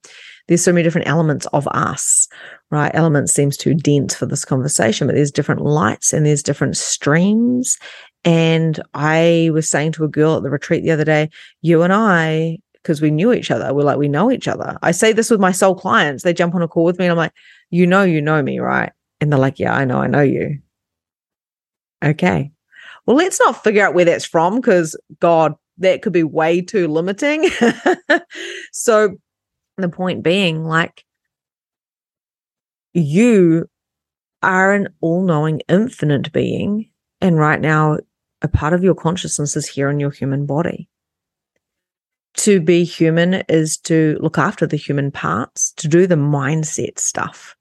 there's so many different elements of us, right? Elements seems too dense for this conversation, but there's different lights and there's different streams. And I was saying to a girl at the retreat the other day, you and I, because we knew each other, we're like, we know each other. I say this with my soul clients. They jump on a call with me and I'm like, you know, you know me, right? And they're like, yeah, I know, I know you. Okay. Well, let's not figure out where that's from because, God, that could be way too limiting. so, the point being, like, you are an all knowing, infinite being. And right now, a part of your consciousness is here in your human body. To be human is to look after the human parts, to do the mindset stuff,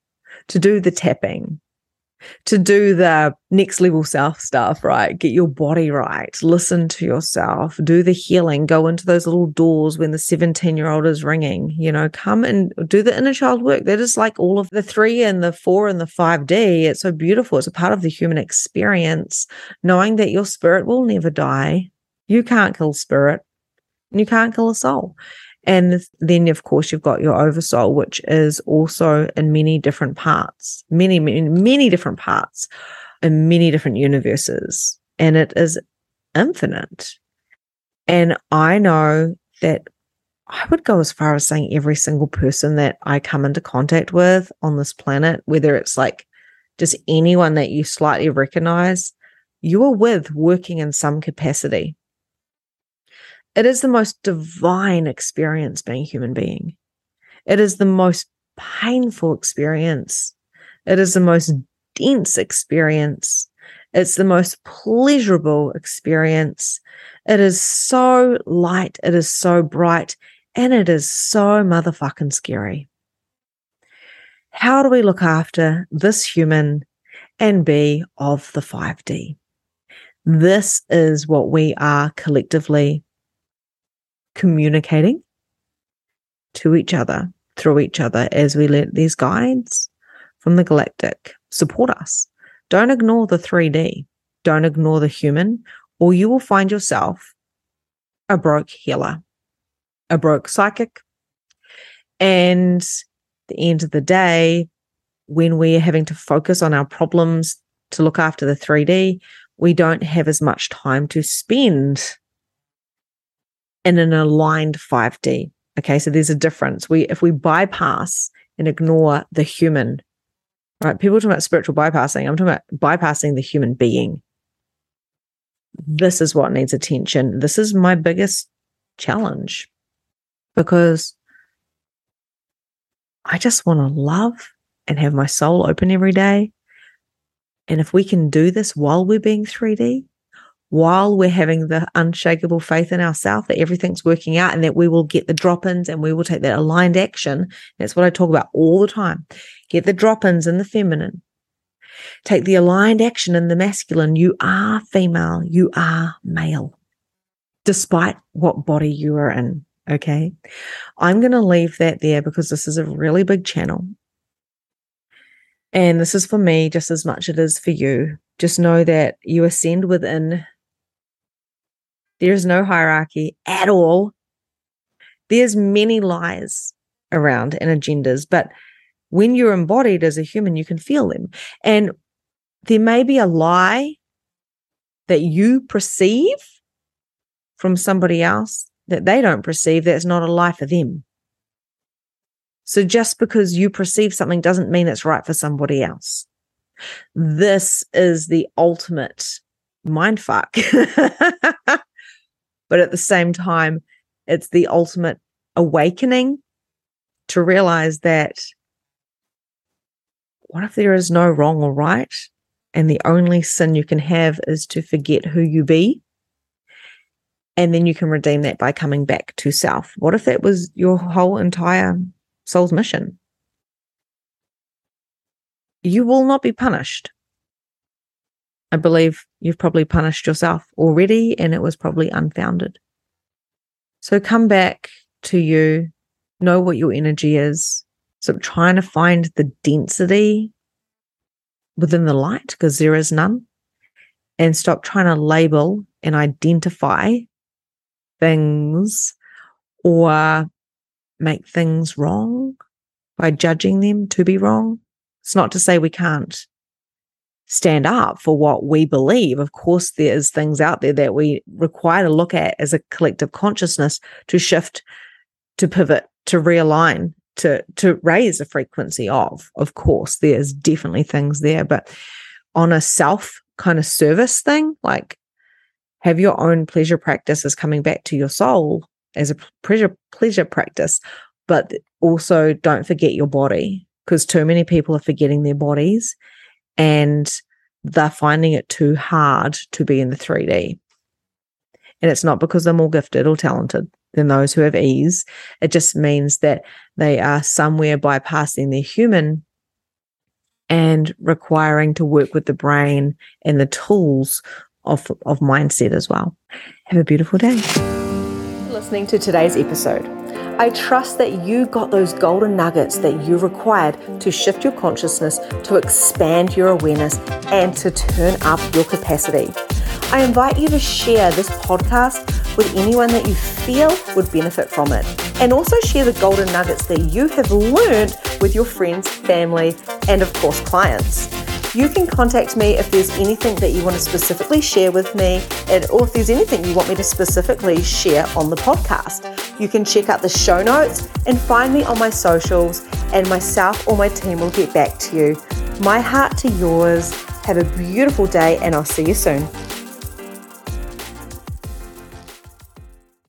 to do the tapping, to do the next level self stuff, right? Get your body right, listen to yourself, do the healing, go into those little doors when the 17 year old is ringing, you know, come and do the inner child work. That is like all of the three and the four and the 5D. It's so beautiful. It's a part of the human experience, knowing that your spirit will never die. You can't kill spirit and you can't kill a soul. And then, of course, you've got your oversoul, which is also in many different parts, many, many, many different parts in many different universes. And it is infinite. And I know that I would go as far as saying every single person that I come into contact with on this planet, whether it's like just anyone that you slightly recognize, you are with working in some capacity. It is the most divine experience being human being. It is the most painful experience. It is the most dense experience. It's the most pleasurable experience. It is so light. It is so bright. And it is so motherfucking scary. How do we look after this human and be of the 5D? This is what we are collectively communicating to each other through each other as we let these guides from the galactic support us. Don't ignore the 3D. Don't ignore the human, or you will find yourself a broke healer, a broke psychic. And the end of the day, when we're having to focus on our problems to look after the 3D, we don't have as much time to spend in an aligned 5D. Okay, so there's a difference. We if we bypass and ignore the human, right? People talk about spiritual bypassing. I'm talking about bypassing the human being. This is what needs attention. This is my biggest challenge because I just want to love and have my soul open every day. And if we can do this while we're being 3D, while we're having the unshakable faith in ourselves that everything's working out and that we will get the drop ins and we will take that aligned action. That's what I talk about all the time. Get the drop ins in the feminine. Take the aligned action in the masculine. You are female. You are male, despite what body you are in. Okay. I'm going to leave that there because this is a really big channel. And this is for me just as much as it is for you. Just know that you ascend within there's no hierarchy at all. There's many lies around and agendas, but when you're embodied as a human, you can feel them. And there may be a lie that you perceive from somebody else that they don't perceive that's not a lie for them. So just because you perceive something doesn't mean it's right for somebody else. This is the ultimate mind fuck. but at the same time, it's the ultimate awakening to realize that what if there is no wrong or right? And the only sin you can have is to forget who you be. And then you can redeem that by coming back to self. What if that was your whole entire soul's mission? You will not be punished. I believe you've probably punished yourself already and it was probably unfounded. So come back to you, know what your energy is. So trying to find the density within the light because there is none. And stop trying to label and identify things or make things wrong by judging them to be wrong. It's not to say we can't stand up for what we believe. Of course, there's things out there that we require to look at as a collective consciousness to shift, to pivot, to realign, to to raise the frequency of. Of course, there's definitely things there, but on a self kind of service thing, like have your own pleasure practices coming back to your soul as a pleasure pleasure practice, but also don't forget your body because too many people are forgetting their bodies and they're finding it too hard to be in the 3D. And it's not because they're more gifted or talented than those who have ease. It just means that they are somewhere bypassing their human and requiring to work with the brain and the tools of, of mindset as well. Have a beautiful day. Listening to today's episode. I trust that you got those golden nuggets that you required to shift your consciousness, to expand your awareness, and to turn up your capacity. I invite you to share this podcast with anyone that you feel would benefit from it. And also share the golden nuggets that you have learned with your friends, family, and of course, clients you can contact me if there's anything that you want to specifically share with me, and, or if there's anything you want me to specifically share on the podcast. You can check out the show notes and find me on my socials, and myself or my team will get back to you. My heart to yours. Have a beautiful day, and I'll see you soon.